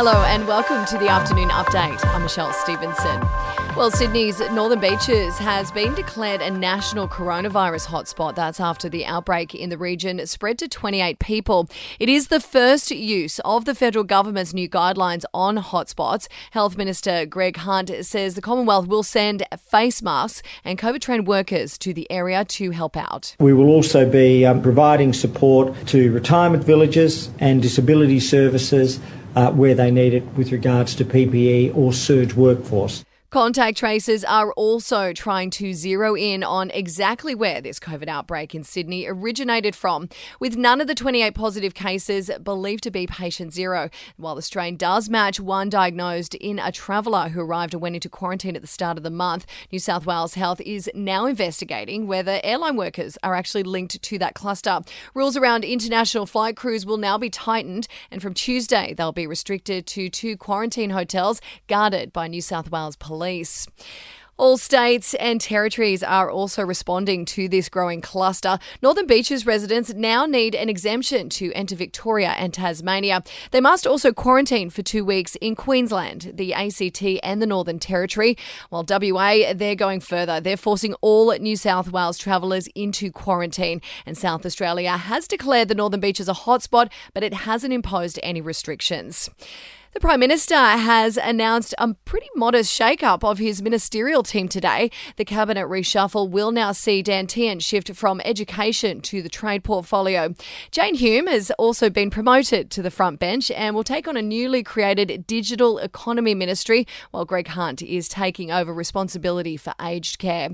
Hello and welcome to the afternoon update. I'm Michelle Stevenson. Well, Sydney's Northern Beaches has been declared a national coronavirus hotspot. That's after the outbreak in the region spread to 28 people. It is the first use of the federal government's new guidelines on hotspots. Health Minister Greg Hunt says the Commonwealth will send face masks and COVID trained workers to the area to help out. We will also be um, providing support to retirement villages and disability services uh, where they need it with regards to PPE or surge workforce. Contact tracers are also trying to zero in on exactly where this COVID outbreak in Sydney originated from, with none of the 28 positive cases believed to be patient zero. While the strain does match one diagnosed in a traveller who arrived and went into quarantine at the start of the month, New South Wales Health is now investigating whether airline workers are actually linked to that cluster. Rules around international flight crews will now be tightened, and from Tuesday, they'll be restricted to two quarantine hotels guarded by New South Wales Police police. All states and territories are also responding to this growing cluster. Northern Beaches residents now need an exemption to enter Victoria and Tasmania. They must also quarantine for two weeks in Queensland, the ACT, and the Northern Territory. While WA, they're going further. They're forcing all New South Wales travellers into quarantine. And South Australia has declared the Northern Beaches a hotspot, but it hasn't imposed any restrictions. The Prime Minister has announced a pretty modest shake-up of his ministerial team today. The cabinet reshuffle will now see Dan Tehan shift from education to the trade portfolio. Jane Hume has also been promoted to the front bench and will take on a newly created digital economy ministry, while Greg Hunt is taking over responsibility for aged care.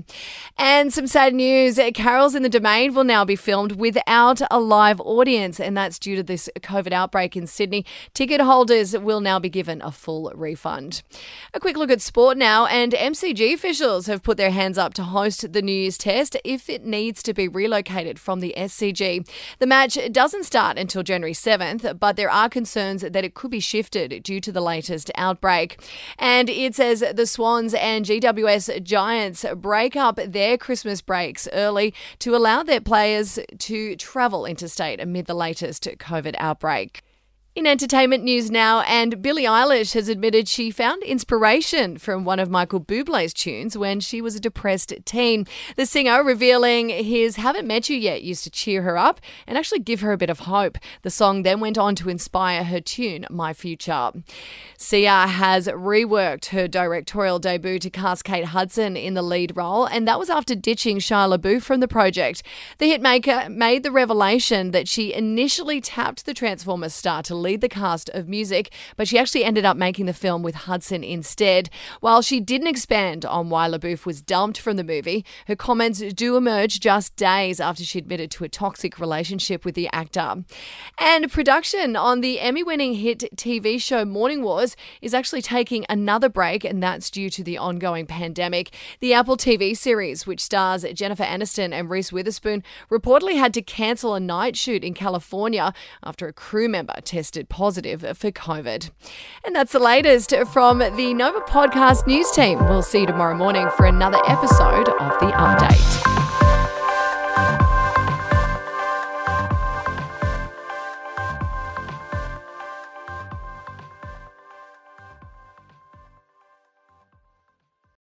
And some sad news carols in the domain will now be filmed without a live audience, and that's due to this COVID outbreak in Sydney. Ticket holders will now be given a full refund. A quick look at sport now, and MCG officials have put their hands up to host the New Year's Test if it needs to be relocated from the SCG. The match doesn't start until January 7th, but there are concerns that it could be shifted due to the latest outbreak. And it says the Swans and GWS Giants break up their Christmas breaks early to allow their players to travel interstate amid the latest COVID outbreak. In entertainment news now, and Billie Eilish has admitted she found inspiration from one of Michael Bublé's tunes when she was a depressed teen. The singer revealing his Haven't Met You Yet used to cheer her up and actually give her a bit of hope. The song then went on to inspire her tune, My Future. Sia has reworked her directorial debut to cast Kate Hudson in the lead role, and that was after ditching Shia LaBeouf from the project. The hitmaker made the revelation that she initially tapped the Transformers star to lead the cast of music, but she actually ended up making the film with Hudson instead. While she didn't expand on why LaBeouf was dumped from the movie, her comments do emerge just days after she admitted to a toxic relationship with the actor. And production on the Emmy winning hit TV show Morning Wars is actually taking another break, and that's due to the ongoing pandemic. The Apple TV series, which stars Jennifer Aniston and Reese Witherspoon, reportedly had to cancel a night shoot in California after a crew member tested tested positive for COVID. And that's the latest from the Nova Podcast News team. We'll see you tomorrow morning for another episode of The Update.